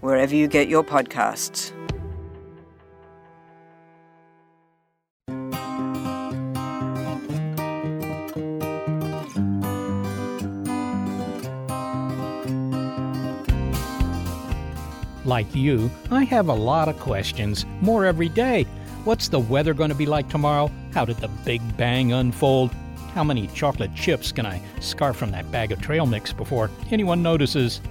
wherever you get your podcasts. Like you, I have a lot of questions, more every day. What's the weather going to be like tomorrow? How did the Big Bang unfold? How many chocolate chips can I scarf from that bag of trail mix before anyone notices?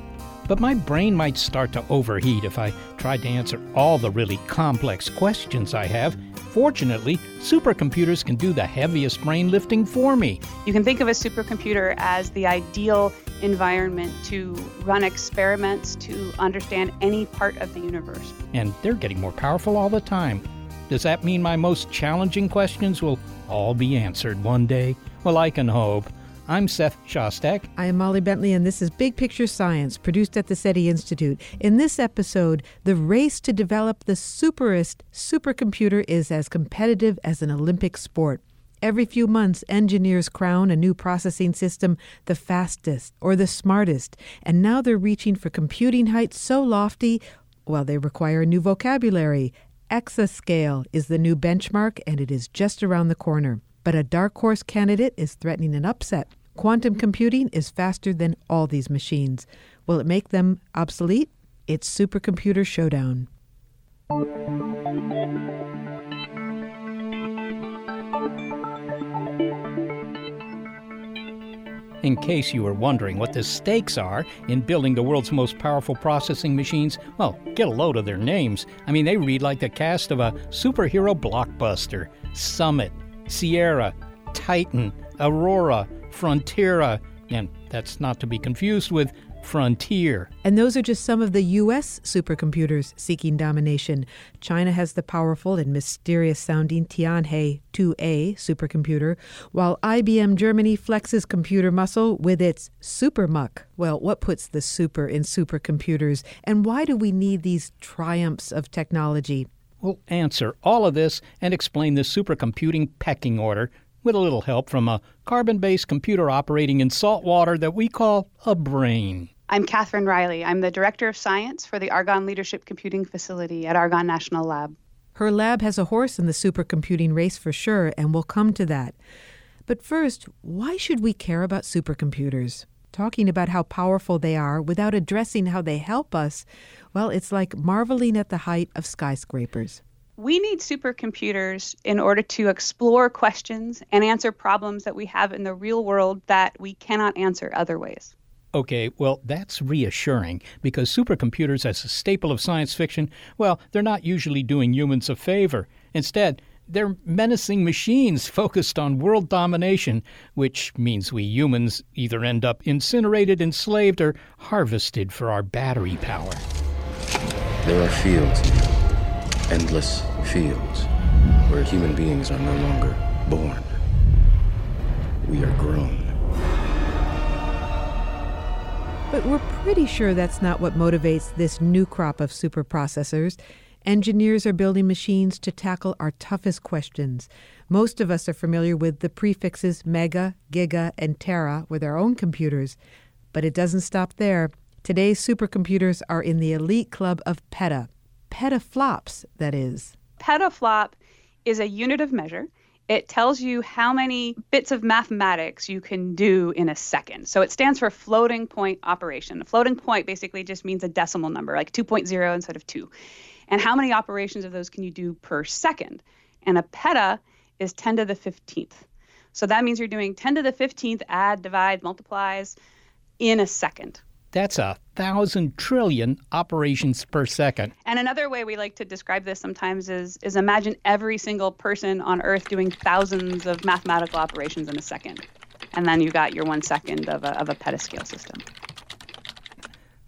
But my brain might start to overheat if I tried to answer all the really complex questions I have. Fortunately, supercomputers can do the heaviest brain lifting for me. You can think of a supercomputer as the ideal environment to run experiments to understand any part of the universe. And they're getting more powerful all the time. Does that mean my most challenging questions will all be answered one day? Well, I can hope. I'm Seth Shostak. I am Molly Bentley, and this is Big Picture Science, produced at the SETI Institute. In this episode, the race to develop the superest supercomputer is as competitive as an Olympic sport. Every few months, engineers crown a new processing system the fastest or the smartest, and now they're reaching for computing heights so lofty, well, they require a new vocabulary. Exascale is the new benchmark, and it is just around the corner. But a dark horse candidate is threatening an upset. Quantum computing is faster than all these machines. Will it make them obsolete? It's Supercomputer Showdown. In case you were wondering what the stakes are in building the world's most powerful processing machines, well, get a load of their names. I mean, they read like the cast of a superhero blockbuster Summit, Sierra, Titan, Aurora, Frontera, and that's not to be confused with Frontier. And those are just some of the U.S. supercomputers seeking domination. China has the powerful and mysterious sounding Tianhe 2A supercomputer, while IBM Germany flexes computer muscle with its SuperMUC. Well, what puts the super in supercomputers, and why do we need these triumphs of technology? We'll answer all of this and explain the supercomputing pecking order with a little help from a carbon based computer operating in salt water that we call a brain. I'm Katherine Riley. I'm the Director of Science for the Argonne Leadership Computing Facility at Argonne National Lab. Her lab has a horse in the supercomputing race for sure, and we'll come to that. But first, why should we care about supercomputers? Talking about how powerful they are without addressing how they help us, well, it's like marveling at the height of skyscrapers. We need supercomputers in order to explore questions and answer problems that we have in the real world that we cannot answer other ways. Okay, well, that's reassuring because supercomputers, as a staple of science fiction, well, they're not usually doing humans a favor. Instead, they're menacing machines focused on world domination, which means we humans either end up incinerated, enslaved, or harvested for our battery power. There are fields, endless fields, where human beings are no longer born. We are grown. But we're pretty sure that's not what motivates this new crop of superprocessors. Engineers are building machines to tackle our toughest questions. Most of us are familiar with the prefixes mega, giga, and tera with our own computers. But it doesn't stop there. Today's supercomputers are in the elite club of peta. Petaflops, that is. Petaflop is a unit of measure. it tells you how many bits of mathematics you can do in a second. So it stands for floating point operation. A floating point basically just means a decimal number, like 2.0 instead of 2. And how many operations of those can you do per second? And a peta is 10 to the 15th. So that means you're doing 10 to the 15th add, divide, multiplies in a second. That's a thousand trillion operations per second. And another way we like to describe this sometimes is is imagine every single person on Earth doing thousands of mathematical operations in a second. And then you got your one second of a, of a petascale system.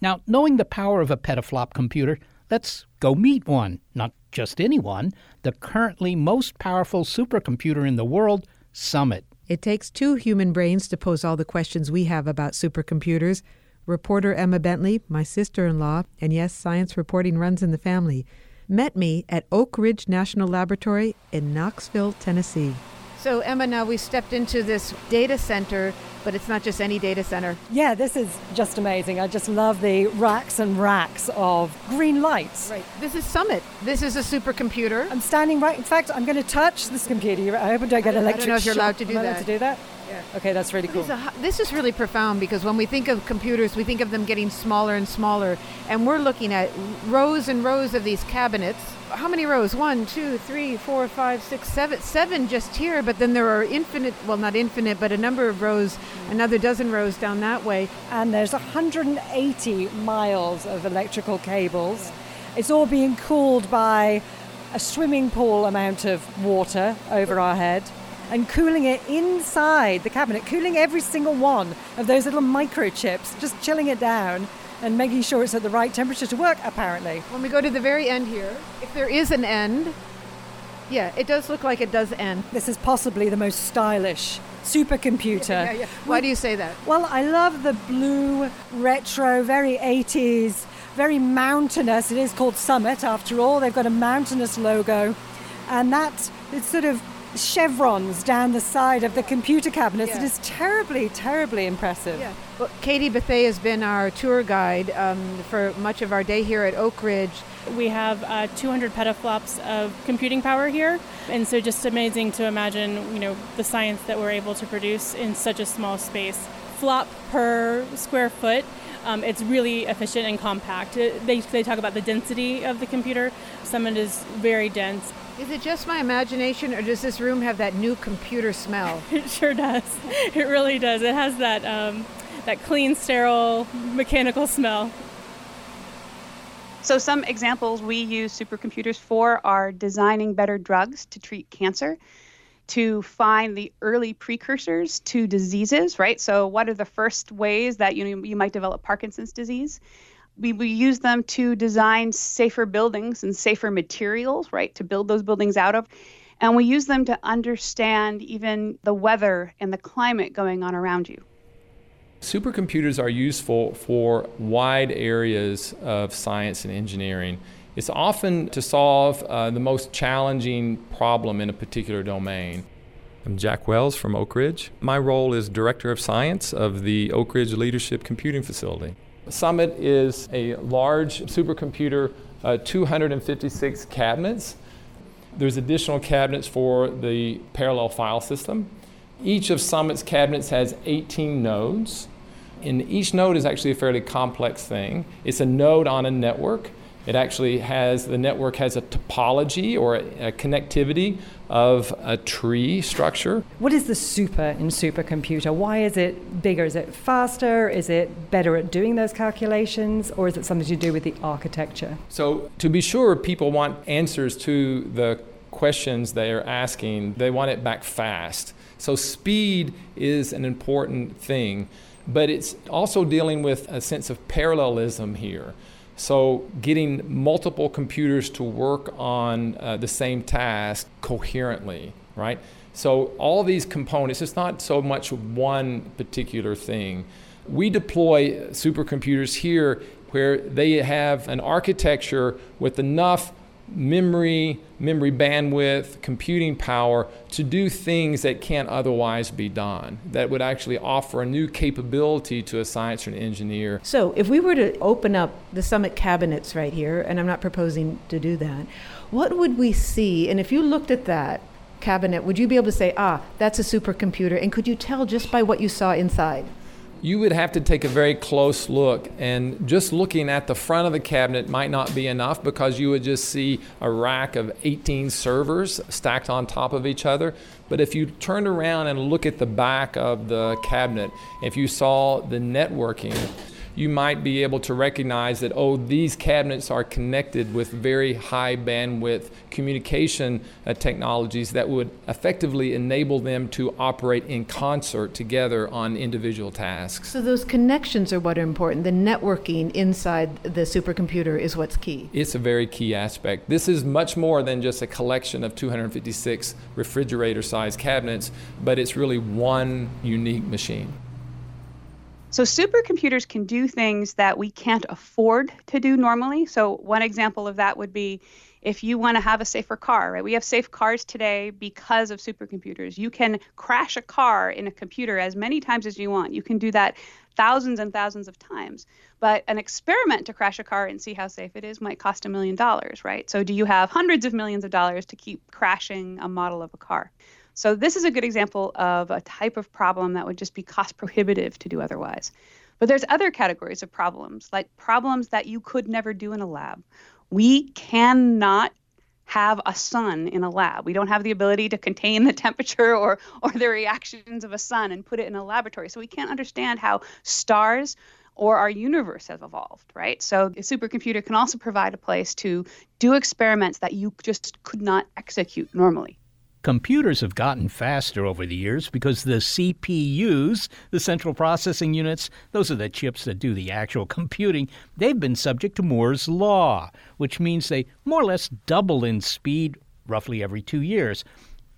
Now, knowing the power of a petaflop computer, let's go meet one. Not just anyone, the currently most powerful supercomputer in the world, Summit. It takes two human brains to pose all the questions we have about supercomputers. Reporter Emma Bentley, my sister in law, and yes, science reporting runs in the family, met me at Oak Ridge National Laboratory in Knoxville, Tennessee. So, Emma, now we stepped into this data center, but it's not just any data center. Yeah, this is just amazing. I just love the racks and racks of green lights. Right. This is Summit. This is a supercomputer. I'm standing right. In fact, I'm going to touch this computer. I hope I don't get electric. I don't know if you're allowed to do Am I allowed to do that? Yeah. Okay, that's really cool. This a- this is really profound because when we think of computers, we think of them getting smaller and smaller, and we're looking at rows and rows of these cabinets. How many rows? One, two, three, four, five, six, seven. Seven just here, but then there are infinite, well, not infinite, but a number of rows, another dozen rows down that way. and there's 180 miles of electrical cables. It's all being cooled by a swimming pool amount of water over our head and cooling it inside the cabinet, cooling every single one of those little microchips, just chilling it down and making sure it's at the right temperature to work, apparently. When we go to the very end here, if there is an end, yeah, it does look like it does end. This is possibly the most stylish supercomputer. Yeah, yeah. Why do you say that? Well, I love the blue, retro, very 80s, very mountainous. It is called Summit, after all. They've got a mountainous logo. And that, it's sort of chevrons down the side of the computer cabinets. It Yeah. is terribly, terribly impressive. Yeah. Well, Katie Bethea has been our tour guide um, for much of our day here at Oak Ridge. We have uh, 200 petaflops of computing power here, and so just amazing to imagine, you know, the science that we're able to produce in such a small space. Flop per square foot. Um, it's really efficient and compact. It- they, they talk about the density of the computer. Summit is very dense. Is it just my imagination, or does this room have that new computer smell? It sure does. It really does. It has that um, that clean, sterile, mechanical smell. So, some examples we use supercomputers for are designing better drugs to treat cancer, to find the early precursors to diseases, right? So, what are the first ways that you, you might develop Parkinson's disease? We, we use them to design safer buildings and safer materials, right, to build those buildings out of. And we use them to understand even the weather and the climate going on around you. Supercomputers are useful for wide areas of science and engineering. It's often to solve uh, the most challenging problem in a particular domain. I'm Jack Wells from Oak Ridge. My role is Director of Science of the Oak Ridge Leadership Computing Facility. Summit is a large supercomputer, uh, 256 cabinets. There's additional cabinets for the parallel file system. Each of Summit's cabinets has 18 nodes. And each node is actually a fairly complex thing. It's a node on a network. It actually has, the network has a topology or a, a connectivity of a tree structure. What is the super in supercomputer? Why is it bigger? Is it faster? Is it better at doing those calculations? Or is it something to do with the architecture? So, to be sure, people want answers to the questions they are asking, they want it back fast. So, speed is an important thing, but it's also dealing with a sense of parallelism here. So, getting multiple computers to work on uh, the same task coherently, right? So, all these components, it's not so much one particular thing. We deploy supercomputers here where they have an architecture with enough memory, memory bandwidth, computing power to do things that can't otherwise be done, that would actually offer a new capability to a science or an engineer. So, if we were to open up the Summit cabinets right here, and I'm not proposing to do that, what would we see? And if you looked at that, cabinet, would you be able to say, ah, that's a supercomputer? And could you tell just by what you saw inside? You would have to take a very close look. And just looking at the front of the cabinet might not be enough because you would just see a rack of 18 servers stacked on top of each other. But if you turned around and look at the back of the cabinet, if you saw the networking, you might be able to recognize that, oh, these cabinets are connected with very high bandwidth communication uh, technologies that would effectively enable them to operate in concert together on individual tasks. So, those connections are what are important. The networking inside the supercomputer is what's key. It's a very key aspect. This is much more than just a collection of 256 refrigerator sized cabinets, but it's really one unique machine. So, supercomputers can do things that we can't afford to do normally. So, one example of that would be if you want to have a safer car, right? We have safe cars today because of supercomputers. You can crash a car in a computer as many times as you want. You can do that thousands and thousands of times. But an experiment to crash a car and see how safe it is might cost a million dollars, right? So, do you have hundreds of millions of dollars to keep crashing a model of a car? So this is a good example of a type of problem that would just be cost prohibitive to do otherwise. But there's other categories of problems, like problems that you could never do in a lab. We cannot have a sun in a lab. We don't have the ability to contain the temperature or or the reactions of a sun and put it in a laboratory. So we can't understand how stars or our universe have evolved, right? So a supercomputer can also provide a place to do experiments that you just could not execute normally. Computers have gotten faster over the years because the CPUs, the central processing units, those are the chips that do the actual computing, they've been subject to Moore's Law, which means they more or less double in speed roughly every two years.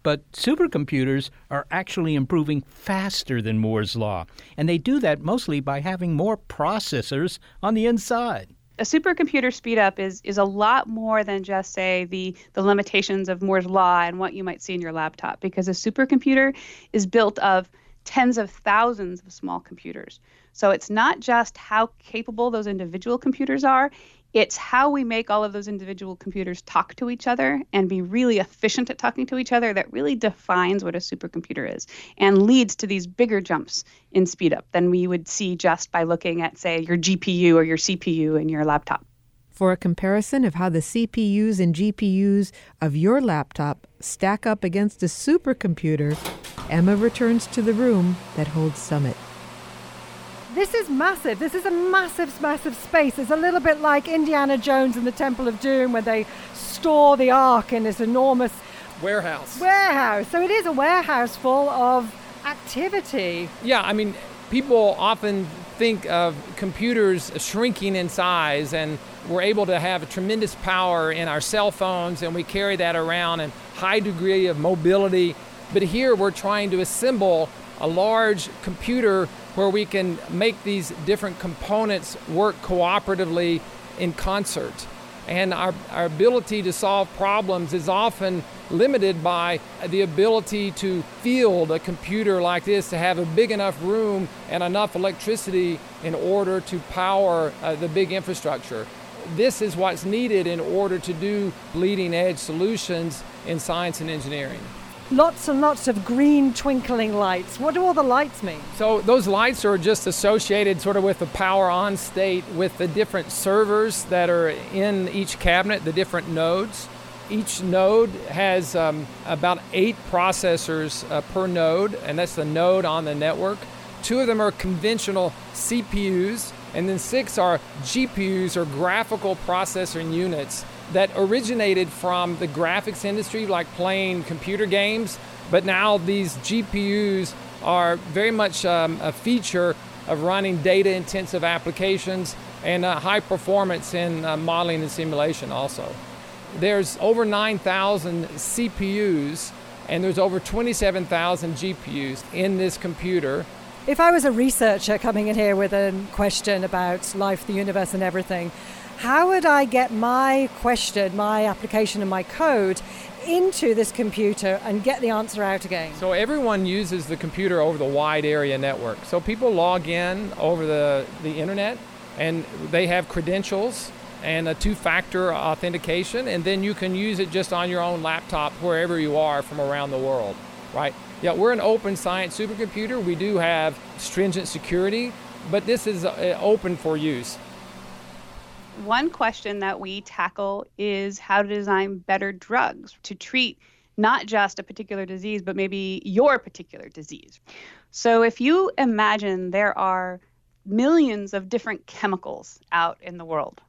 But supercomputers are actually improving faster than Moore's Law, and they do that mostly by having more processors on the inside a supercomputer speed up is is a lot more than just say the the limitations of Moore's law and what you might see in your laptop because a supercomputer is built of tens of thousands of small computers. So it's not just how capable those individual computers are, it's how we make all of those individual computers talk to each other and be really efficient at talking to each other that really defines what a supercomputer is and leads to these bigger jumps in speed up than we would see just by looking at, say, your GPU or your CPU in your laptop. For a comparison of how the CPUs and GPUs of your laptop stack up against a supercomputer, Emma returns to the room that holds Summit. This is massive. This is a massive, massive space. It's a little bit like Indiana Jones and the Temple of Doom, where they store the Ark in this enormous warehouse. Warehouse. So it is a warehouse full of activity. Yeah, I mean, people often think of computers shrinking in size, and we're able to have a tremendous power in our cell phones, and we carry that around and high degree of mobility. But here we're trying to assemble a large computer where we can make these different components work cooperatively in concert. And our, our ability to solve problems is often limited by the ability to field a computer like this to have a big enough room and enough electricity in order to power uh, the big infrastructure. This is what's needed in order to do leading edge solutions in science and engineering lots and lots of green twinkling lights. What do all the lights mean? So those lights are just associated sort of with the power on state with the different servers that are in each cabinet, the different nodes. Each node has um, about eight processors uh, per node, and that's the node on the network. Two of them are conventional CPUs, and then six are GPUs or graphical processing units that originated from the graphics industry, like playing computer games, but now these GPUs are very much um, a feature of running data intensive applications and uh, high performance in uh, modeling and simulation also. There's over 9,000 CPUs and there's over 27,000 GPUs in this computer. If I was a researcher coming in here with a question about life, the universe, and everything, how would I get my question, my application, and my code into this computer and get the answer out again? So everyone uses the computer over the wide area network. So people log in over the, the internet and they have credentials and a two factor authentication, and then you can use it just on your own laptop wherever you are from around the world, right? Yeah, we're an open science supercomputer. We do have stringent security, but this is uh, open for use. One question that we tackle is how to design better drugs to treat not just a particular disease, but maybe your particular disease. So if you imagine there are millions of different chemicals out in the world,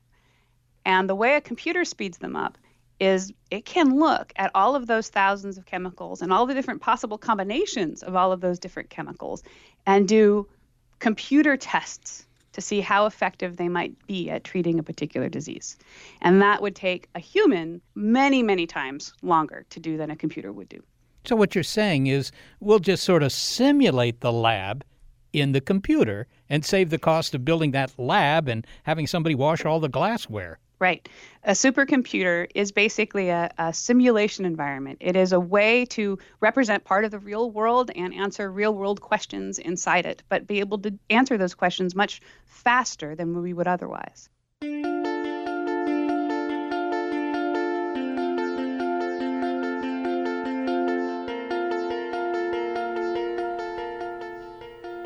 and the way a computer speeds them up is it can look at all of those thousands of chemicals and all the different possible combinations of all of those different chemicals and do computer tests to see how effective they might be at treating a particular disease. And that would take a human many, many times longer to do than a computer would do. So, what you're saying is we'll just sort of simulate the lab in the computer and save the cost of building that lab and having somebody wash all the glassware. Right. A supercomputer is basically a, a, simulation environment. It is a way to represent part of the real world and answer real world questions inside it, but be able to answer those questions much faster than we would otherwise.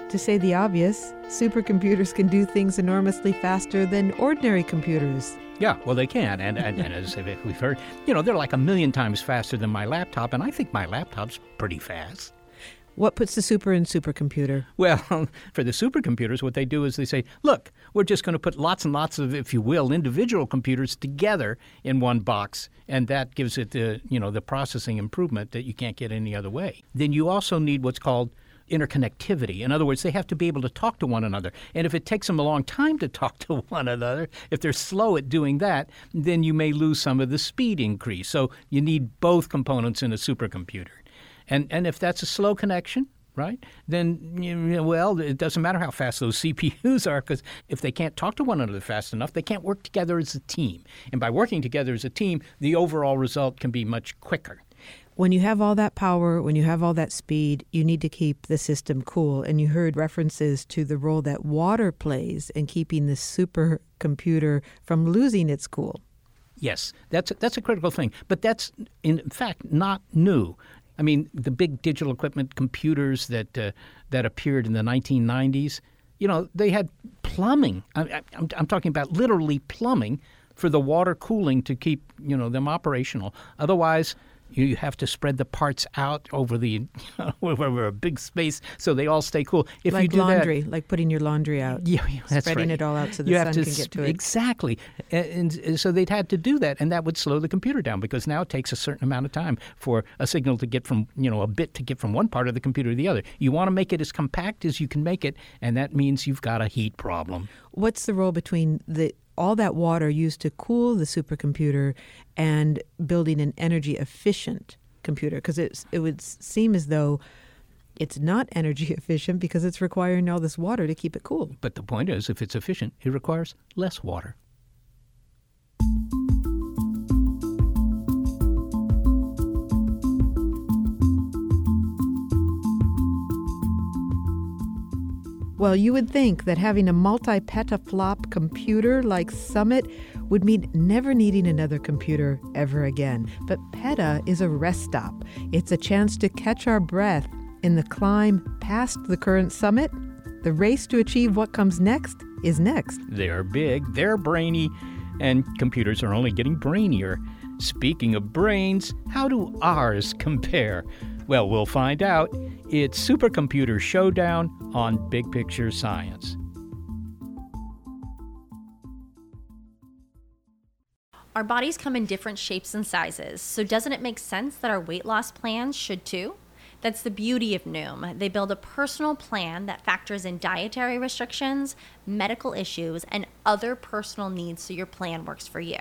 To say the obvious, supercomputers can do things enormously faster than ordinary computers. Yeah, well, they can. And, and, and as we've heard, you know, they're like a million times faster than my laptop, and I think my laptop's pretty fast. What puts the super in supercomputer? Well, for the supercomputers, what they do is they say, look, we're just going to put lots and lots of, if you will, individual computers together in one box, and that gives it the, you know, the processing improvement that you can't get any other way. Then you also need what's called interconnectivity. In other words, they have to be able to talk to one another. And if it takes them a long time to talk to one another, if they're slow at doing that, then you may lose some of the speed increase. So you need both components in a supercomputer. And, and if that's a slow connection, right? Then, you know, well, it doesn't matter how fast those CPUs are because if they can't talk to one another fast enough, they can't work together as a team. And by working together as a team, the overall result can be much quicker when you have all that power, when you have all that speed, you need to keep the system cool. And you heard references to the role that water plays in keeping the supercomputer from losing its cool. Yes, that's that's a critical thing. But that's in fact not new. I mean, the big digital equipment computers that uh, that appeared in the 1990s, you know, they had plumbing. I, am talking about literally plumbing for the water cooling to keep you know them operational. Otherwise, you have to spread the parts out over the over a big space so they all stay cool. If like you do laundry, that, like putting your laundry out, yeah, that's spreading right. it all out so the you sun to can get to it. Exactly, and, and, so they'd had to do that, and that would slow the computer down because now it takes a certain amount of time for a signal to get from you know a bit to get from one part of the computer to the other. You want to make it as compact as you can make it, and that means you've got a heat problem. What's the role between the all that water used to cool the supercomputer and building an energy efficient computer because it it would seem as though it's not energy efficient because it's requiring all this water to keep it cool. But the point is, if it's efficient, it requires less water. Well, you would think that having a multi petaflop computer like Summit would mean never needing another computer ever again. But PETA is a rest stop. It's a chance to catch our breath in the climb past the current summit. The race to achieve what comes next is next. They're big, they're brainy, and computers are only getting brainier. Speaking of brains, how do ours compare? Well, we'll find out. It's Supercomputer Showdown on Big Picture Science. Our bodies come in different shapes and sizes, so doesn't it make sense that our weight loss plans should too? That's the beauty of Noom. They build a personal plan that factors in dietary restrictions, medical issues, and other personal needs so your plan works for you.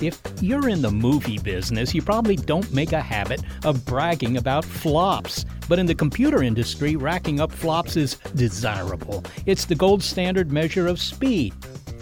If you're in the movie business, you probably don't make a habit of bragging about flops. But in the computer industry, racking up flops is desirable. It's the gold standard measure of speed.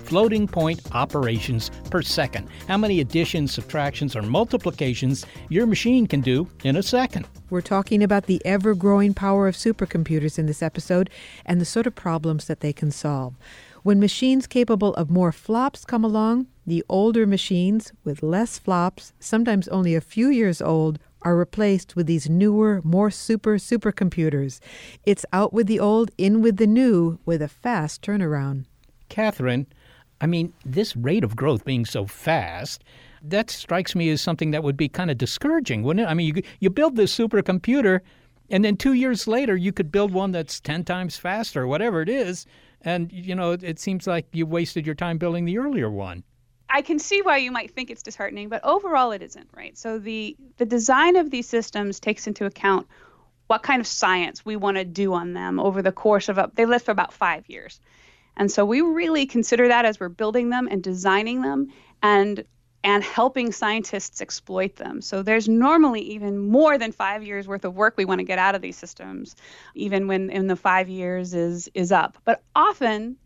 Floating point operations per second. How many additions, subtractions, or multiplications your machine can do in a second. We're talking about the ever growing power of supercomputers in this episode and the sort of problems that they can solve. When machines capable of more flops come along, the older machines with less flops, sometimes only a few years old, are replaced with these newer, more super supercomputers. It's out with the old, in with the new, with a fast turnaround. Katherine, I mean, this rate of growth being so fast, that strikes me as something that would be kind of discouraging, wouldn't it? I mean, you, you build this supercomputer, and then two years later, you could build one that's 10 times faster, whatever it is. And, you know, it seems like you wasted your time building the earlier one. I can see why you might think it's disheartening, but overall it isn't, right? So the the design of these systems takes into account what kind of science we want to do on them over the course of a, they live for about 5 years. And so we really consider that as we're building them and designing them and and helping scientists exploit them. So there's normally even more than 5 years worth of work we want to get out of these systems even when in the 5 years is is up. But often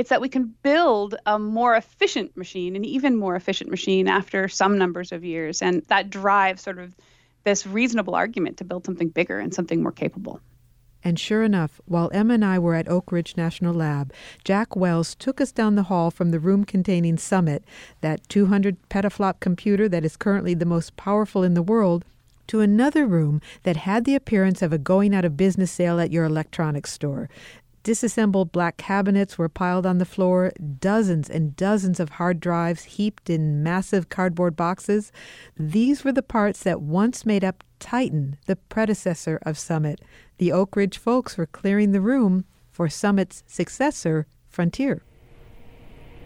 it's that we can build a more efficient machine, an even more efficient machine after some numbers of years. And that drives sort of this reasonable argument to build something bigger and something more capable. And sure enough, while Emma and I were at Oak Ridge National Lab, Jack Wells took us down the hall from the room containing Summit, that 200 petaflop computer that is currently the most powerful in the world, to another room that had the appearance of a going out of business sale at your electronics store. Disassembled black cabinets were piled on the floor, dozens and dozens of hard drives heaped in massive cardboard boxes. These were the parts that once made up Titan, the predecessor of Summit. The Oak Ridge folks were clearing the room for Summit's successor, Frontier.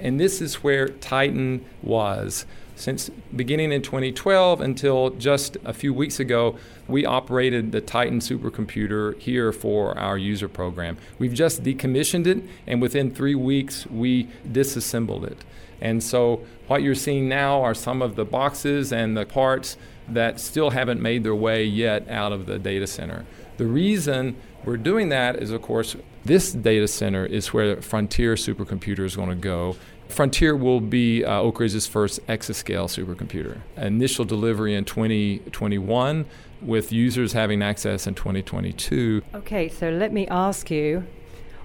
And this is where Titan was. Since beginning in 2012 until just a few weeks ago, we operated the Titan supercomputer here for our user program. We've just decommissioned it, and within three weeks, we disassembled it. And so, what you're seeing now are some of the boxes and the parts that still haven't made their way yet out of the data center. The reason we're doing that is, of course, this data center is where Frontier supercomputer is going to go. Frontier will be uh, Oak Ridge's first exascale supercomputer. Initial delivery in 2021, with users having access in 2022. Okay, so let me ask you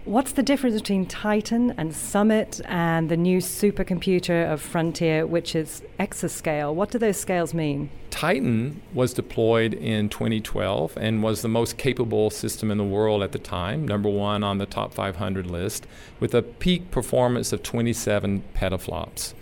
What's the difference between Titan and Summit and the new supercomputer of Frontier, which is exascale? What do those scales mean? Titan was deployed in 2012 and was the most capable system in the world at the time, number one on the top 500 list, with a peak performance of 27 petaflops.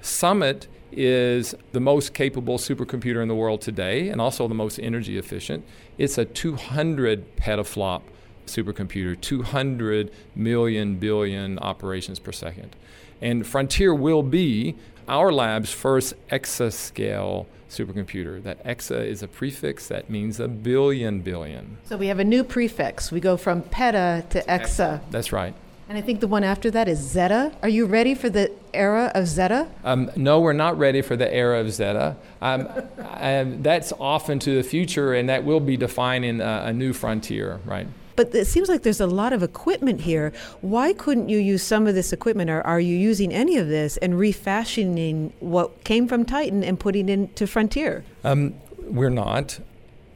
Summit is the most capable supercomputer in the world today and also the most energy efficient. It's a 200 petaflop supercomputer, 200 million billion operations per second. And Frontier will be our lab's first exascale supercomputer. That exa is a prefix that means a billion billion. So we have a new prefix. We go from peta to exa. That's right. And I think the one after that is Zetta. Are you ready for the era of Zetta? Um, no, we're not ready for the era of Zetta. Um, that's off into the future, and that will be defining a, a new frontier, right? But it seems like there's a lot of equipment here. Why couldn't you use some of this equipment, or are you using any of this and refashioning what came from Titan and putting into Frontier? Um, we're not.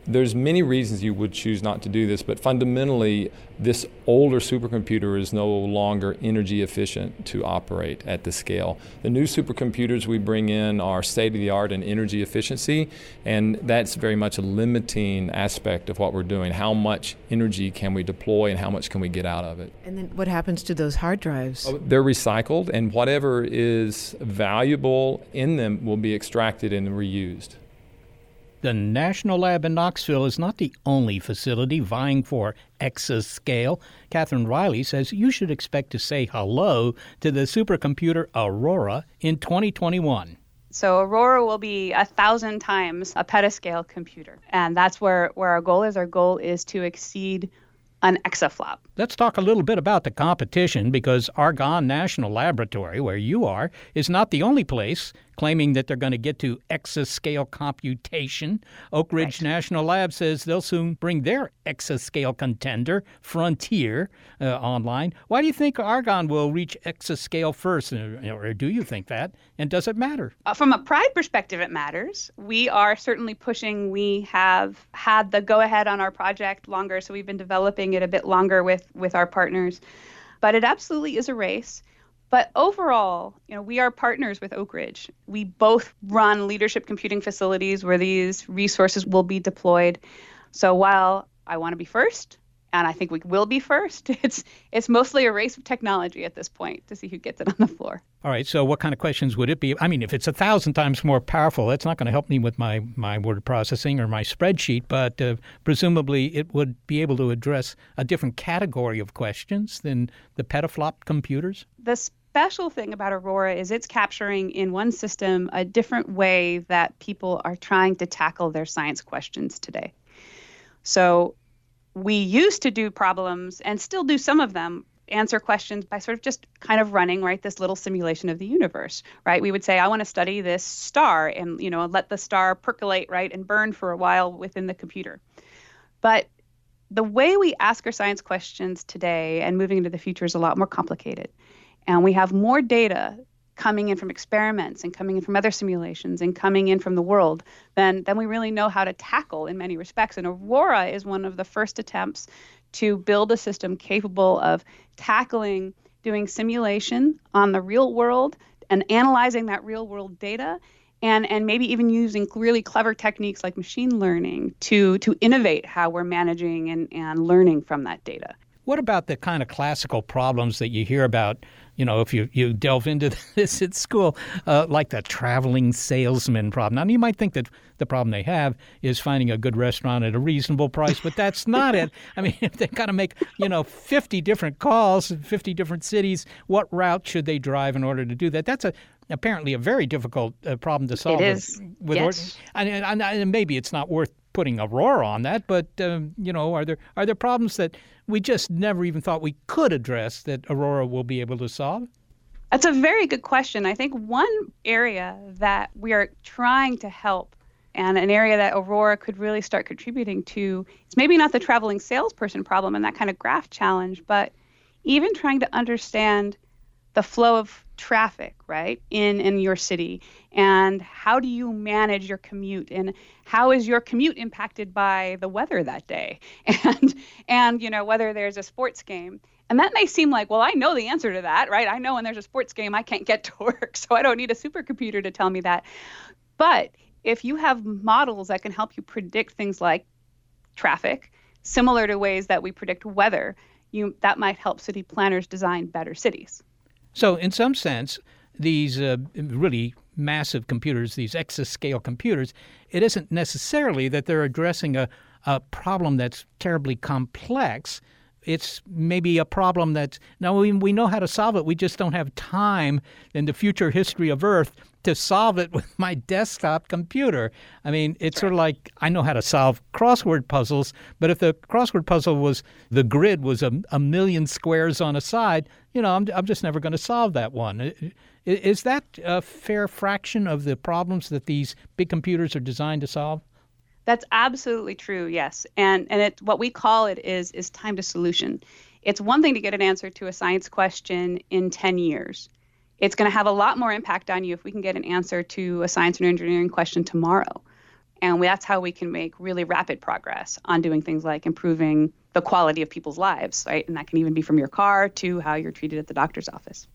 There's many reasons you would choose not to do this, but fundamentally, this older supercomputer is no longer energy efficient to operate at the scale. The new supercomputers we bring in are state of the art in energy efficiency, and that's very much a limiting aspect of what we're doing. How much energy can we deploy and how much can we get out of it? And then what happens to those hard drives? Oh, they're recycled, and whatever is valuable in them will be extracted and reused. The National Lab in Knoxville is not the only facility vying for exascale. Katherine Riley says you should expect to say hello to the supercomputer Aurora in 2021. So Aurora will be a thousand times a petascale computer, and that's where, where our goal is. Our goal is to exceed an exaflop. Let's talk a little bit about the competition because Argonne National Laboratory, where you are, is not the only place claiming that they're going to get to exascale computation. Oak Ridge right. National Lab says they'll soon bring their exascale contender, Frontier, uh, online. Why do you think Argonne will reach exascale first, or do you think that? And does it matter? Uh, from a pride perspective, it matters. We are certainly pushing. We have had the go ahead on our project longer, so we've been developing it a bit longer with, with our partners. But it absolutely is a race. But overall, you know, we are partners with Oak Ridge. We both run leadership computing facilities where these resources will be deployed. So while I want to be first, and I think we will be first. It's it's mostly a race of technology at this point to see who gets it on the floor. All right. So, what kind of questions would it be? I mean, if it's a thousand times more powerful, that's not going to help me with my my word processing or my spreadsheet. But uh, presumably, it would be able to address a different category of questions than the petaflop computers. The special thing about Aurora is it's capturing in one system a different way that people are trying to tackle their science questions today. So we used to do problems and still do some of them answer questions by sort of just kind of running right this little simulation of the universe right? We would say i want to study this star and you know let the star percolate right and burn for a while within the computer. But the way we ask our science questions today and moving into the future is a lot more complicated. And we have more data coming in from experiments and coming in from other simulations and coming in from the world then than we really know how to tackle in many respects. And Aurora is one of the first attempts to build a system capable of tackling doing simulation on the real world and analyzing that real world data and and maybe even using really clever techniques like machine learning to to innovate how we're managing and, and learning from that data. What about the kind of classical problems that you hear about you know, if you, you delve into this at school, uh, like the traveling salesman problem. Now, you might think that the problem they have is finding a good restaurant at a reasonable price, but that's not it. I mean, if they got to make, you know, 50 different calls in 50 different cities, what route should they drive in order to do that? That's a apparently a very difficult uh, problem to solve. It is. With, with yes. Or, and, and, and, maybe it's not worth putting Aurora on that, but um, you know, are there are there problems that we just never even thought we could address that Aurora will be able to solve? That's a very good question. I think one area that we are trying to help and an area that Aurora could really start contributing to is maybe not the traveling salesperson problem and that kind of graph challenge, but even trying to understand the flow of traffic, right, in in your city, and how do you manage your commute, and how is your commute impacted by the weather that day, and and you know whether there's a sports game, and that may seem like, well, I know the answer to that, right? I know when there's a sports game, I can't get to work, so I don't need a supercomputer to tell me that, but if you have models that can help you predict things like traffic, similar to ways that we predict weather, you that might help city planners design better cities. So, in some sense, these uh, really massive computers, these exascale computers, it isn't necessarily that they're addressing a, a problem that's terribly complex. It's maybe a problem that now we, we know how to solve it. We just don't have time in the future history of Earth to solve it with my desktop computer. I mean, it's sort of like I know how to solve crossword puzzles, but if the crossword puzzle was the grid was a, a million squares on a side, you know, I'm, I'm just never going to solve that one. Is that a fair fraction of the problems that these big computers are designed to solve? That's absolutely true. Yes, and and it what we call it is is time to solution. It's one thing to get an answer to a science question in 10 years it's going to have a lot more impact on you if we can get an answer to a science and engineering question tomorrow. And that's how we can make really rapid progress on doing things like improving the quality of people's lives, right? And that can even be from your car to how you're treated at the doctor's office.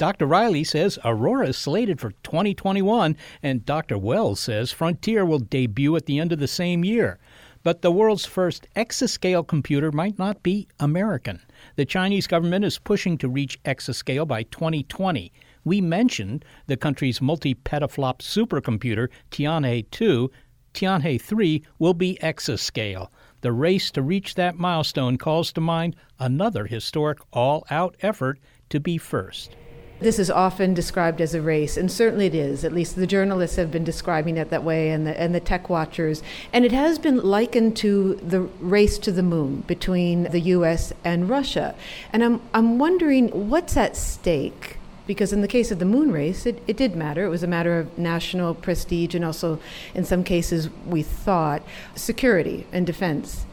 Dr. Riley says Aurora is slated for 2021, and Dr. Wells says Frontier will debut at the end of the same year. But the world's first exascale computer might not be American. The Chinese government is pushing to reach exascale by 2020. We mentioned the country's multi petaflop supercomputer, Tianhe 2. Tianhe 3 will be exascale. The race to reach that milestone calls to mind another historic all out effort to be first. This is often described as a race, and certainly it is. At least the journalists have been describing it that way, and the, and the tech watchers. And it has been likened to the race to the moon between the U.S. and Russia. And I'm, I'm wondering what's at stake? Because in the case of the moon race, it, it did matter. It was a matter of national prestige, and also, in some cases, we thought security and defense.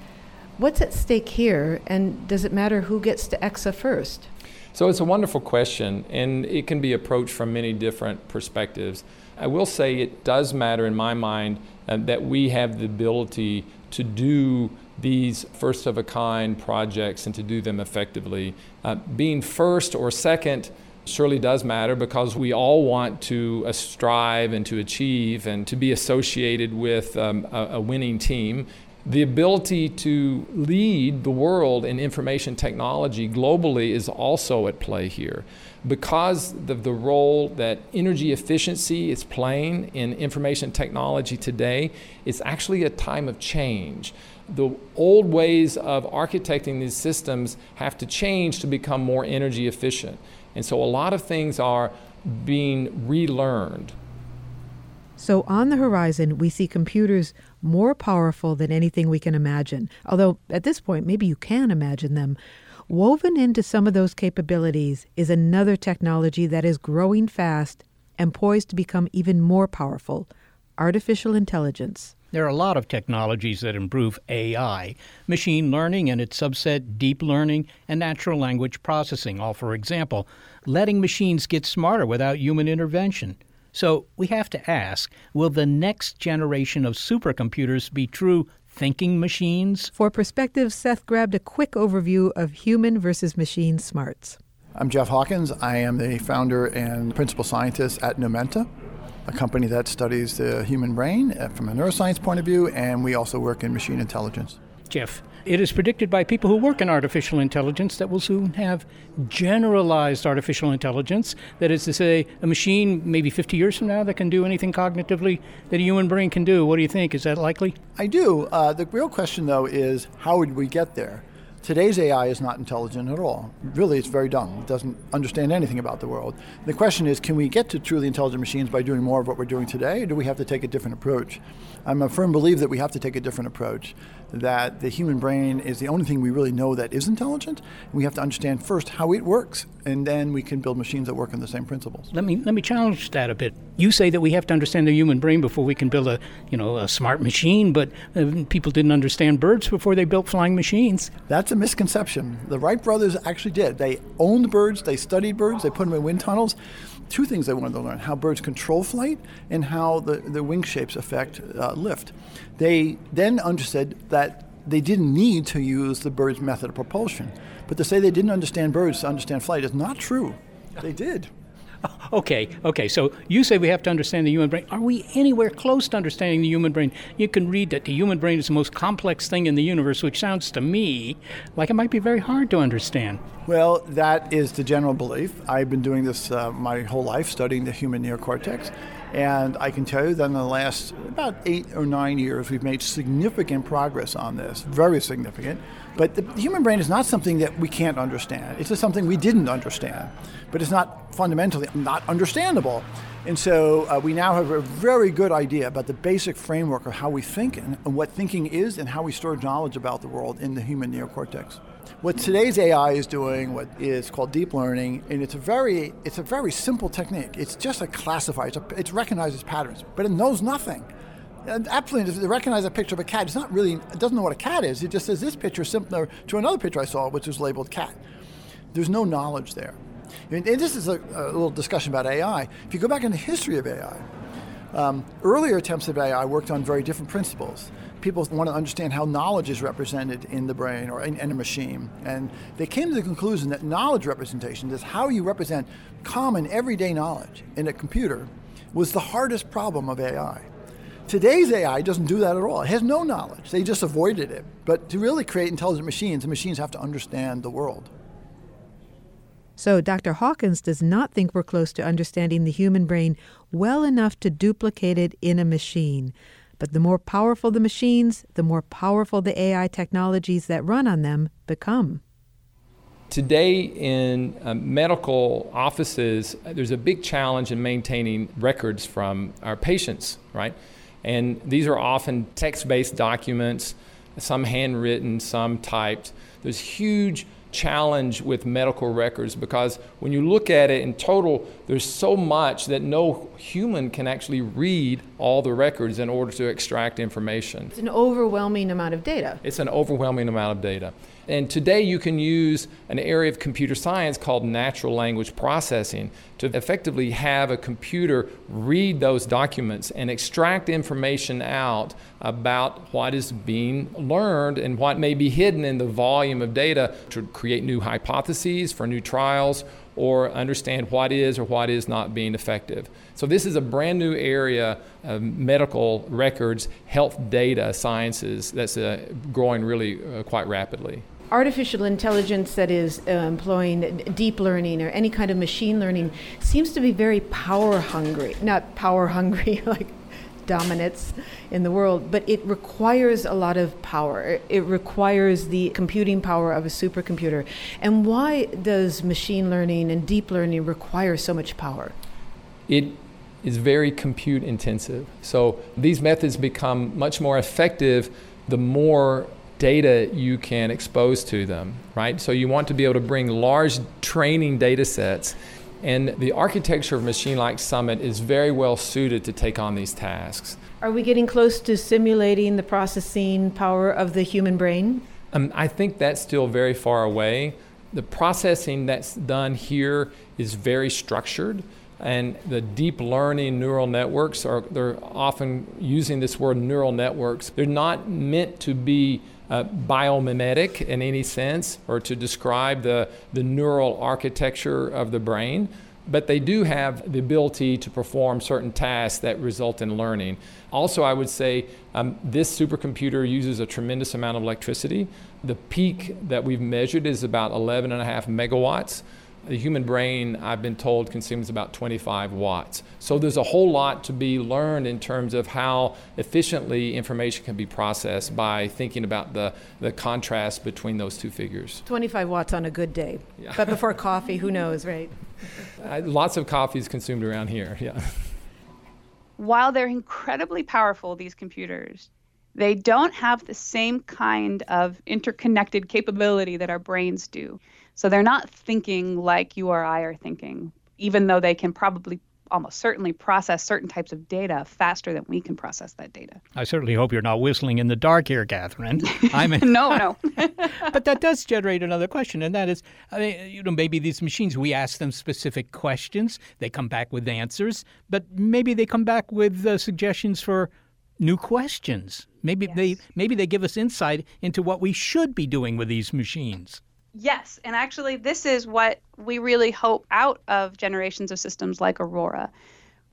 What's at stake here, and does it matter who gets to EXA first? So it's a wonderful question, and it can be approached from many different perspectives. I will say it does matter in my mind uh, that we have the ability to do these first of a kind projects and to do them effectively. Uh, being first or second surely does matter because we all want to uh, strive and to achieve and to be associated with um, a, a winning team the ability to lead the world in information technology globally is also at play here. Because of the role that energy efficiency is playing in information technology today, it's actually a time of change. The old ways of architecting these systems have to change to become more energy efficient. And so a lot of things are being relearned. So, on the horizon, we see computers more powerful than anything we can imagine. Although, at this point, maybe you can imagine them. Woven into some of those capabilities is another technology that is growing fast and poised to become even more powerful artificial intelligence. There are a lot of technologies that improve AI machine learning and its subset, deep learning, and natural language processing, all for example, letting machines get smarter without human intervention. So we have to ask will the next generation of supercomputers be true thinking machines? For perspective, Seth grabbed a quick overview of human versus machine smarts. I'm Jeff Hawkins. I am the founder and principal scientist at Numenta, a company that studies the human brain uh, from a neuroscience point of view, and we also work in machine intelligence. Jeff, it is predicted by people who work in artificial intelligence that we'll soon have generalized artificial intelligence. That is to say, a machine maybe 50 years from now that can do anything cognitively that a human brain can do. What do you think? Is that likely? I do. Uh, the real question, though, is how would we get there? Today's AI is not intelligent at all. Really, it's very dumb. It doesn't understand anything about the world. The question is can we get to truly intelligent machines by doing more of what we're doing today, or do we have to take a different approach? I'm a firm believer that we have to take a different approach, that the human brain is the only thing we really know that is intelligent. We have to understand first how it works, and then we can build machines that work on the same principles. Let me let me challenge that a bit. You say that we have to understand the human brain before we can build a you know a smart machine, but uh, people didn't understand birds before they built flying machines. That's a misconception. The Wright brothers actually did. They owned birds, they studied birds, they put them in wind tunnels two things they wanted to learn how birds control flight and how the, the wing shapes affect uh, lift. They then understood that they didn't need to use the bird's method of propulsion. But to say they didn't understand birds to understand flight is not true. They did. Okay, okay. So you say we have to understand the human brain. Are we anywhere close to understanding the human brain? You can read that the human brain is the most complex thing in the universe, which sounds to me like it might be very hard to understand. Well, that is the general belief. I've been doing this uh, my whole life, studying the human neocortex. And I can tell you that in the last about eight or nine years, we've made significant progress on this, very significant. But the human brain is not something that we can't understand. It's just something we didn't understand. But it's not fundamentally not understandable. And so uh, we now have a very good idea about the basic framework of how we think and, and what thinking is and how we store knowledge about the world in the human neocortex. What today's AI is doing, what is called deep learning, and it's a very it's a very simple technique. It's just a classifier. It's a, it recognizes patterns, but it knows nothing. And absolutely, it recognizes a picture of a cat, it's not really it doesn't know what a cat is. It just says this picture is similar to another picture I saw, which was labeled cat. There's no knowledge there. And, this is a, a little discussion about AI. If you go back in the history of AI, Um, earlier attempts at AI worked on very different principles. People want to understand how knowledge is represented in the brain or in, in, a machine. And they came to the conclusion that knowledge representation, is how you represent common everyday knowledge in a computer, was the hardest problem of AI. Today's AI doesn't do that at all. It has no knowledge. They just avoided it. But to really create intelligent machines, the machines have to understand the world. So, Dr. Hawkins does not think we're close to understanding the human brain well enough to duplicate it in a machine. But the more powerful the machines, the more powerful the AI technologies that run on them become. Today, in uh, medical offices, there's a big challenge in maintaining records from our patients, right? And these are often text based documents, some handwritten, some typed. There's huge challenge with medical records because when you look at it in total, there's so much that no human can actually read all the records in order to extract information. It's an overwhelming amount of data. It's an overwhelming amount of data. And today you can use an area of computer science called natural language processing to effectively have a computer read those documents and extract information out about what is being learned and what may be hidden in the volume of data to create new hypotheses for new trials or understand what is or what is not being effective. So, this is a brand new area of medical records, health data sciences that's uh, growing really uh, quite rapidly artificial intelligence that is uh, employing deep learning or any kind of machine learning seems to be very power hungry. Not power hungry like dominance in the world, but it requires a lot of power. It requires the computing power of a supercomputer. And why does machine learning and deep learning require so much power? It is very compute intensive. So these methods become much more effective the more data you can expose to them, right? So you want to be able to bring large training data sets. And the architecture of Machine Like Summit is very well suited to take on these tasks. Are we getting close to simulating the processing power of the human brain? Um, I think that's still very far away. The processing that's done here is very structured and the deep learning neural networks are they're often using this word neural networks they're not meant to be uh, biomimetic in any sense or to describe the, the neural architecture of the brain, but they do have the ability to perform certain tasks that result in learning. Also, I would say um, this supercomputer uses a tremendous amount of electricity. The peak that we've measured is about 11 and a half megawatts the human brain, I've been told, consumes about 25 watts. So there's a whole lot to be learned in terms of how efficiently information can be processed by thinking about the, the contrast between those two figures. 25 watts on a good day. Yeah. But before coffee, who knows, right? Uh, lots of coffee is consumed around here, yeah. While they're incredibly powerful, these computers, they don't have the same kind of interconnected capability that our brains do. So they're not thinking like you or I are thinking, even though they can probably almost certainly process certain types of data faster than we can process that data. I certainly hope you're not whistling in the dark here, Katherine. I'm in... no, no. but that does generate another question, and that is, I mean, you know, maybe these machines we ask them specific questions, they come back with answers, but maybe they come back with uh, suggestions for new questions. Maybe yes. they maybe they give us insight into what we should be doing with these machines. Yes, and actually, this is what we really hope out of generations of systems like Aurora.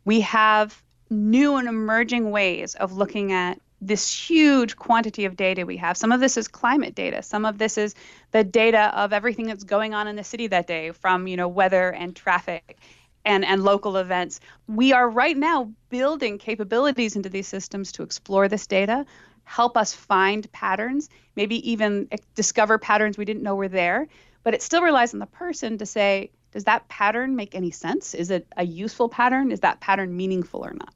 We have new and emerging ways of looking at this huge quantity of data we have. Some of this is climate data. Some of this is the data of everything that's going on in the city that day, from you know weather and traffic and, and local events. We are right now building capabilities into these systems to explore this data, help us find patterns, maybe even discover patterns we didn't know were there. But it still relies on the person to say, does that pattern make any sense? Is it a useful pattern? Is that pattern meaningful or not?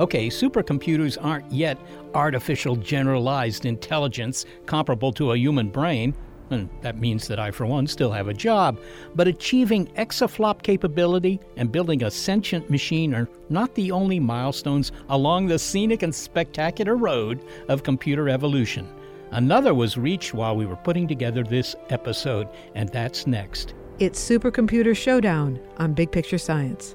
Okay, supercomputers aren't yet artificial generalized intelligence comparable to a human brain. and that means that I, for one, still have a job. But achieving exaflop capability and building a sentient machine are not the only milestones along the scenic and spectacular road of computer evolution. Another was reached while we were putting together this episode, and that's next. It's Supercomputer Showdown on Big Picture Science.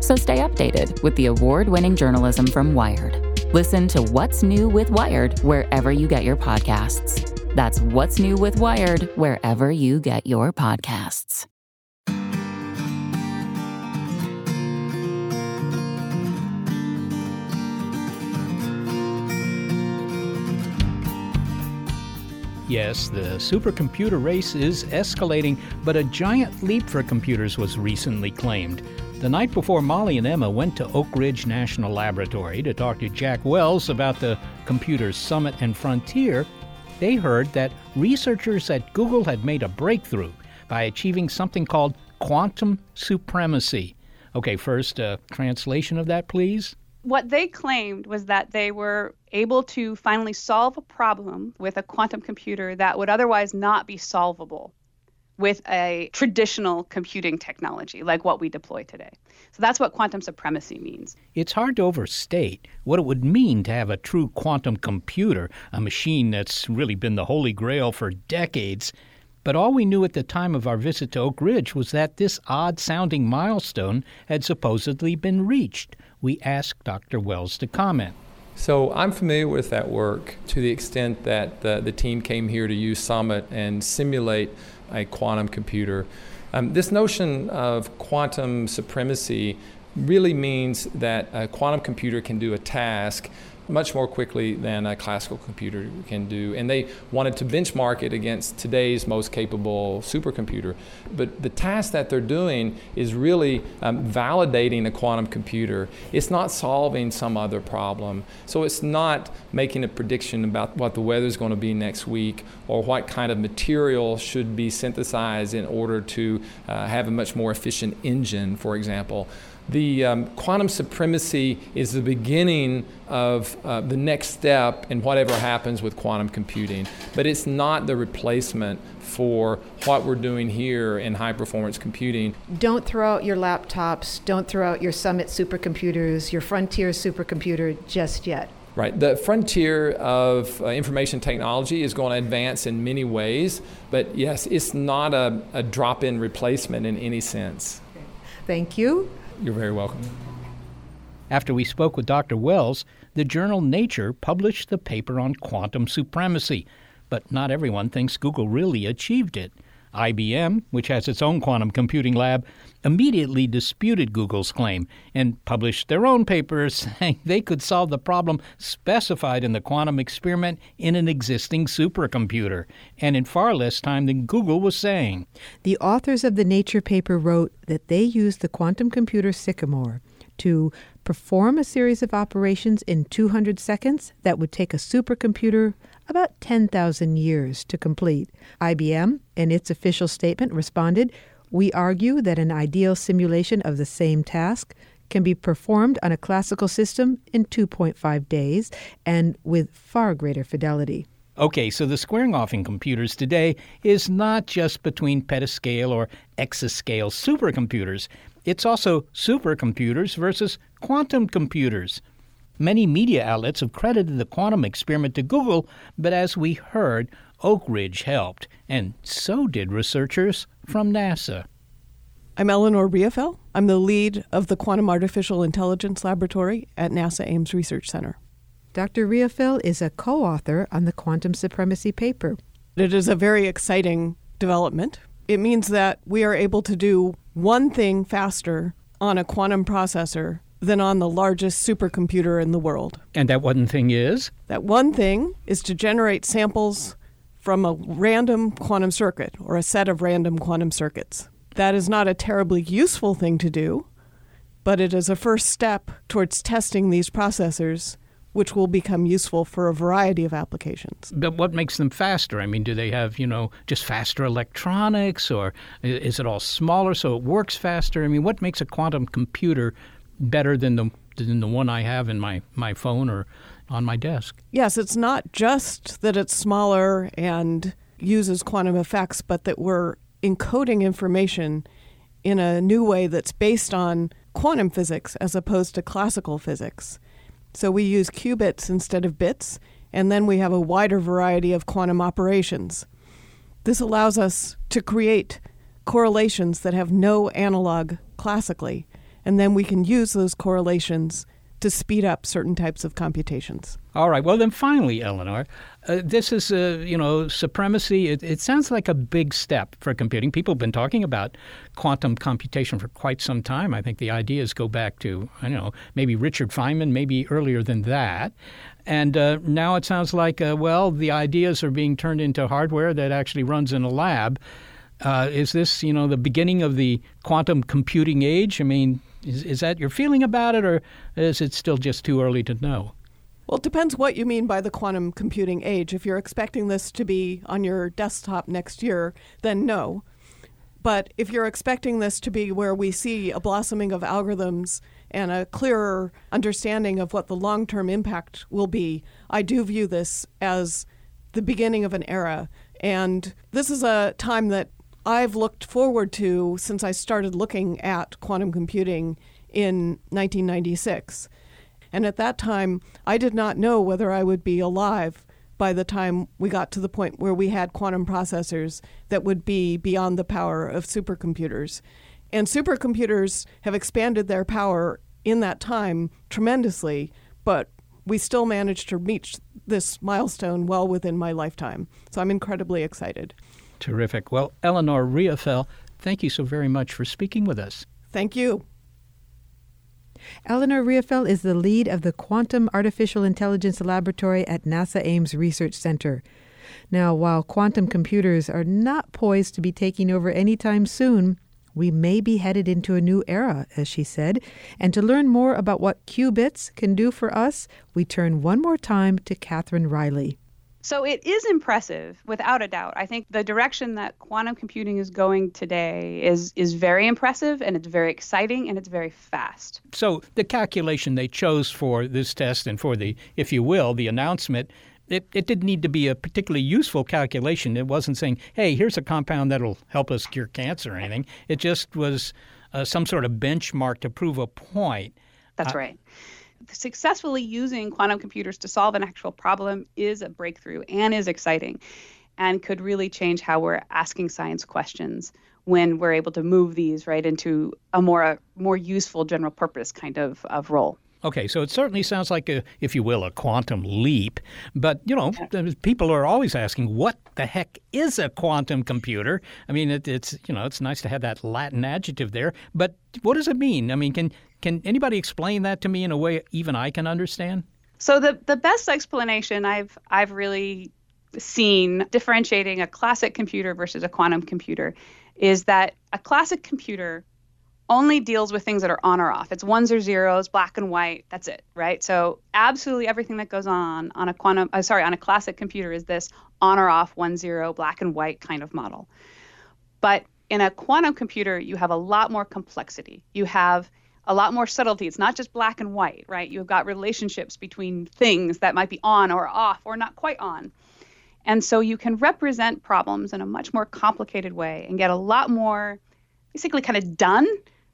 So stay updated with the award winning journalism from Wired. Listen to What's New with Wired wherever you get your podcasts. That's What's New with Wired wherever you get your podcasts. Yes, the supercomputer race is escalating, but a giant leap for computers was recently claimed. The night before Molly and Emma went to Oak Ridge National Laboratory to talk to Jack Wells about the computer's Summit and Frontier, they heard that researchers at Google had made a breakthrough by achieving something called quantum supremacy. Okay, first, a translation of that, please. What they claimed was that they were able to finally solve a problem with a quantum computer that would otherwise not be solvable with a traditional computing technology like what we deploy today. So that's what quantum supremacy means. It's hard to overstate what it would mean to have a true quantum computer, a machine that's really been the holy grail for decades. But all we knew at the time of our visit to Oak Ridge was that this odd sounding milestone had supposedly been reached. We asked Dr. Wells to comment. So I'm familiar with that work to the extent that the, the team came here to use Summit and simulate a quantum computer. Um, this notion of quantum supremacy really means that a quantum computer can do a task much more quickly than a classical computer can do. And they wanted to benchmark it against today's most capable supercomputer. But the task that they're doing is really um, validating a quantum computer. It's not solving some other problem. So it's not making a prediction about what the weather is going to be next week or what kind of material should be synthesized in order to uh, have a much more efficient engine, for example the um, quantum supremacy is the beginning of uh, the next step in whatever happens with quantum computing, but it's not the replacement for what we're doing here in high performance computing. Don't throw out your laptops, don't throw out your Summit supercomputers, your Frontier supercomputer just yet. Right. The frontier of uh, information technology is going to advance in many ways, but yes, it's not a, a drop in replacement in any sense. Thank you. You're very welcome. After we spoke with Dr. Wells, the journal Nature published the paper on quantum supremacy, but not everyone thinks Google really achieved it. IBM, which has its own quantum computing lab, immediately disputed Google's claim and published their own paper saying they could solve the problem specified in the quantum experiment in an existing supercomputer, and in far less time than Google was saying. The authors of the Nature paper wrote that they used the quantum computer Sycamore to perform a series of operations in 200 seconds that would take a supercomputer about 10,000 years to complete. IBM, in its official statement, responded We argue that an ideal simulation of the same task can be performed on a classical system in 2.5 days and with far greater fidelity. Okay, so the squaring off in computers today is not just between petascale or exascale supercomputers. It's also supercomputers versus quantum computers. Many media outlets have credited the quantum experiment to Google, but as we heard, Oak Ridge helped, and so did researchers from NASA. I'm Eleanor Rieffel. I'm the lead of the Quantum Artificial Intelligence Laboratory at NASA Ames Research Center. Dr. Rieffel is a co author on the quantum supremacy paper. It is a very exciting development. It means that we are able to do one thing faster on a quantum processor than on the largest supercomputer in the world. And that one thing is? That one thing is to generate samples from a random quantum circuit or a set of random quantum circuits. That is not a terribly useful thing to do, but it is a first step towards testing these processors which will become useful for a variety of applications. But what makes them faster? I mean, do they have, you know, just faster electronics or is it all smaller so it works faster? I mean, what makes a quantum computer better than the than the one I have in my, my phone or on my desk? Yes, it's not just that it's smaller and uses quantum effects, but that we're encoding information in a new way that's based on quantum physics as opposed to classical physics. So we use qubits instead of bits, and then we have a wider variety of quantum operations. This allows us to create correlations that have no analog classically, and then we can use those correlations to speed up certain types of computations. All right. Well, then finally, Eleanor, uh, this is, uh, you know, supremacy. It, it, sounds like a big step for computing. People have been talking about quantum computation for quite some time. I think the ideas go back to, I don't know, maybe Richard Feynman, maybe earlier than that. And uh, now it sounds like, uh, well, the ideas are being turned into hardware that actually runs in a lab. Uh, is this, you know, the beginning of the quantum computing age? I mean, is, is that your feeling about it, or is it still just too early to know? Well, it depends what you mean by the quantum computing age. If you're expecting this to be on your desktop next year, then no. But if you're expecting this to be where we see a blossoming of algorithms and a clearer understanding of what the long term impact will be, I do view this as the beginning of an era. And this is a time that I've looked forward to since I started looking at quantum computing in 1996. And at that time, I did not know whether I would be alive by the time we got to the point where we had quantum processors that would be beyond the power of supercomputers. And supercomputers have expanded their power in that time tremendously, but we still managed to reach this milestone well within my lifetime. So I'm incredibly excited. Terrific. Well, Eleanor Rieffel, thank you so very much for speaking with us. Thank you. Eleanor Rieffel is the lead of the Quantum Artificial Intelligence Laboratory at NASA Ames Research Center. Now, while quantum computers are not poised to be taking over anytime soon, we may be headed into a new era, as she said. And to learn more about what qubits can do for us, we turn one more time to Katherine Riley. So it is impressive, without a doubt. I think the direction that quantum computing is going today is is very impressive and it's very exciting and it's very fast. So the calculation they chose for this test and for the, if you will, the announcement it, it didn't need to be a particularly useful calculation. It wasn't saying, hey, here's a compound that'll help us cure cancer or anything. It just was uh, some sort of benchmark to prove a point. That's uh, right successfully using quantum computers to solve an actual problem is a breakthrough and is exciting and could really change how we're asking science questions when we're able to move these right into a more a more useful general purpose kind of, of role. Okay, so it certainly sounds like a, if you will, a quantum leap. But you know, people are always asking, what the heck is a quantum computer? I mean, it, it's you know, it's nice to have that Latin adjective there, but what does it mean? I mean, can can anybody explain that to me in a way even I can understand? So the the best explanation I've I've really seen differentiating a classic computer versus a quantum computer is that a classic computer only deals with things that are on or off. It's ones or zeros, black and white. That's it, right? So absolutely everything that goes on on a quantum, uh, sorry, on a classic computer is this on or off, one zero, black and white kind of model. But in a quantum computer, you have a lot more complexity. You have a lot more subtlety. It's not just black and white, right? You've got relationships between things that might be on or off or not quite on. And so you can represent problems in a much more complicated way and get a lot more basically kind of done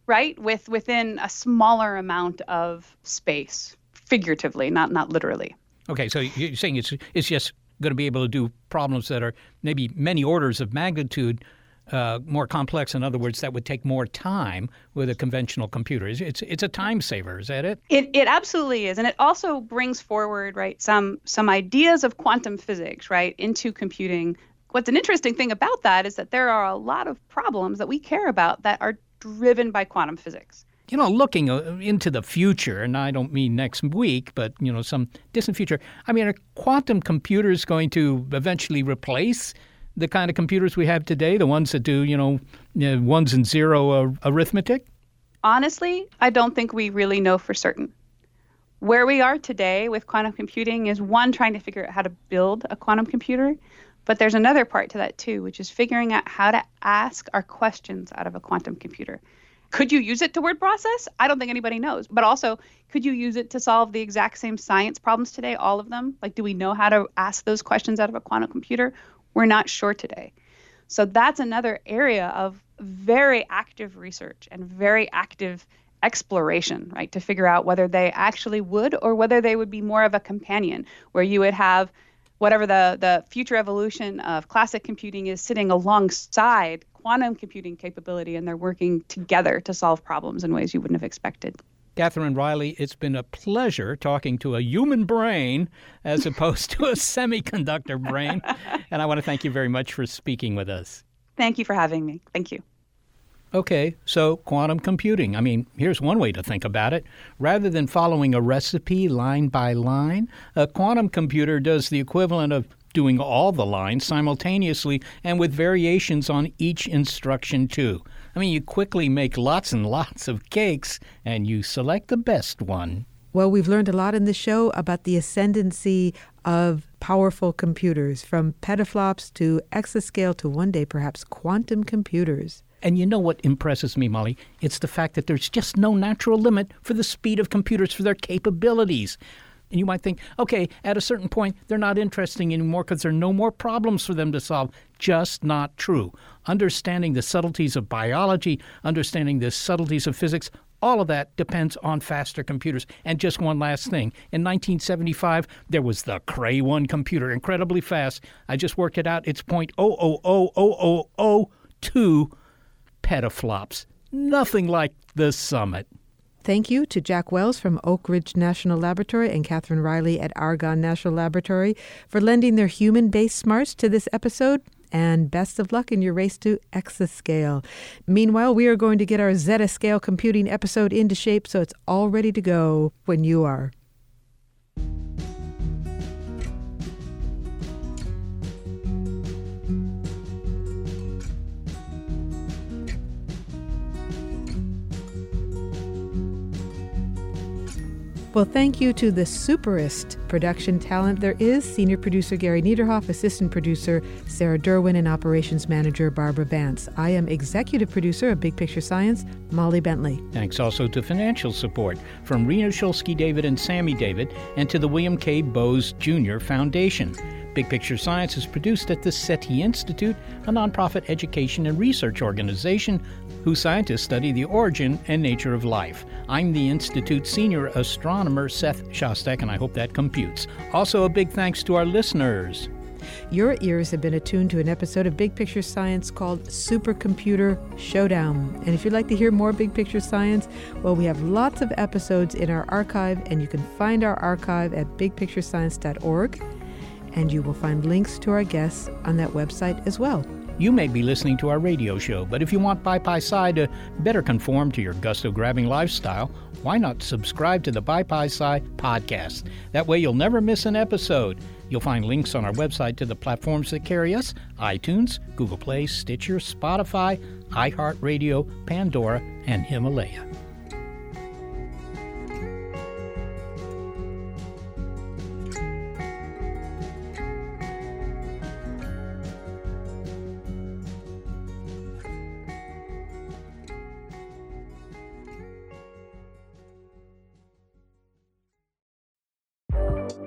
right with within a smaller amount of space figuratively not not literally okay so you're saying it's it's just going to be able to do problems that are maybe many orders of magnitude uh, more complex. In other words, that would take more time with a conventional computer. It's it's a time saver. Is that it? It it absolutely is, and it also brings forward right some some ideas of quantum physics right into computing. What's an interesting thing about that is that there are a lot of problems that we care about that are driven by quantum physics. You know, looking uh, into the future, and I don't mean next week, but you know, some distant future. I mean, are quantum computers going to eventually replace the kind of computers we have today, the ones that do, you know, ones and zero uh, arithmetic? Honestly, I don't think we really know for certain. Where we are today with quantum computing is one, trying to figure out how to build a quantum computer, but there's another part to that too, which is figuring out how to ask our questions out of a quantum computer. Could you use it to word process? I don't think anybody knows. But also, could you use it to solve the exact same science problems today, all of them? Like, do we know how to ask those questions out of a quantum computer? We're not sure today. So that's another area of very active research and very active exploration, right, to figure out whether they actually would or whether they would be more of a companion, where you would have whatever the, the future evolution of classic computing is sitting alongside quantum computing capability and they're working together to solve problems in ways you wouldn't have expected. Katherine Riley, it's been a pleasure talking to a human brain as opposed to a semiconductor brain. And I want to thank you very much for speaking with us. Thank you for having me. Thank you. Okay, so quantum computing. I mean, here's one way to think about it. Rather than following a recipe line by line, a quantum computer does the equivalent of doing all the lines simultaneously and with variations on each instruction, too. I mean, you quickly make lots and lots of cakes and you select the best one. Well, we've learned a lot in the show about the ascendancy of powerful computers, from petaflops to exascale to one day perhaps quantum computers. And you know what impresses me, Molly? It's the fact that there's just no natural limit for the speed of computers for their capabilities. And you might think, okay, at a certain point, they're not interesting anymore because there are no more problems for them to solve. Just not true. Understanding the subtleties of biology, understanding the subtleties of physics, all of that depends on faster computers. And just one last thing. In 1975, there was the Cray 1 computer, incredibly fast. I just worked it out. It's 0.000002 petaflops. Nothing like the Summit. Thank you to Jack Wells from Oak Ridge National Laboratory and Katherine Riley at Argonne National Laboratory for lending their human based smarts to this episode. And best of luck in your race to exascale. Meanwhile, we are going to get our Zettascale computing episode into shape so it's all ready to go when you are. Well, thank you to the superest production talent there is senior producer Gary Niederhoff, assistant producer Sarah Derwin, and operations manager Barbara Vance. I am executive producer of Big Picture Science, Molly Bentley. Thanks also to financial support from Rena Shulsky David and Sammy David, and to the William K. Bowes Jr. Foundation. Big Picture Science is produced at the SETI Institute, a nonprofit education and research organization whose scientists study the origin and nature of life. I'm the Institute's senior astronomer, Seth Shostak, and I hope that computes. Also, a big thanks to our listeners. Your ears have been attuned to an episode of Big Picture Science called Supercomputer Showdown. And if you'd like to hear more Big Picture Science, well, we have lots of episodes in our archive, and you can find our archive at bigpicturescience.org. And you will find links to our guests on that website as well. You may be listening to our radio show, but if you want Sci to better conform to your gusto grabbing lifestyle, why not subscribe to the Sci podcast? That way you'll never miss an episode. You'll find links on our website to the platforms that carry us iTunes, Google Play, Stitcher, Spotify, iHeartRadio, Pandora, and Himalaya.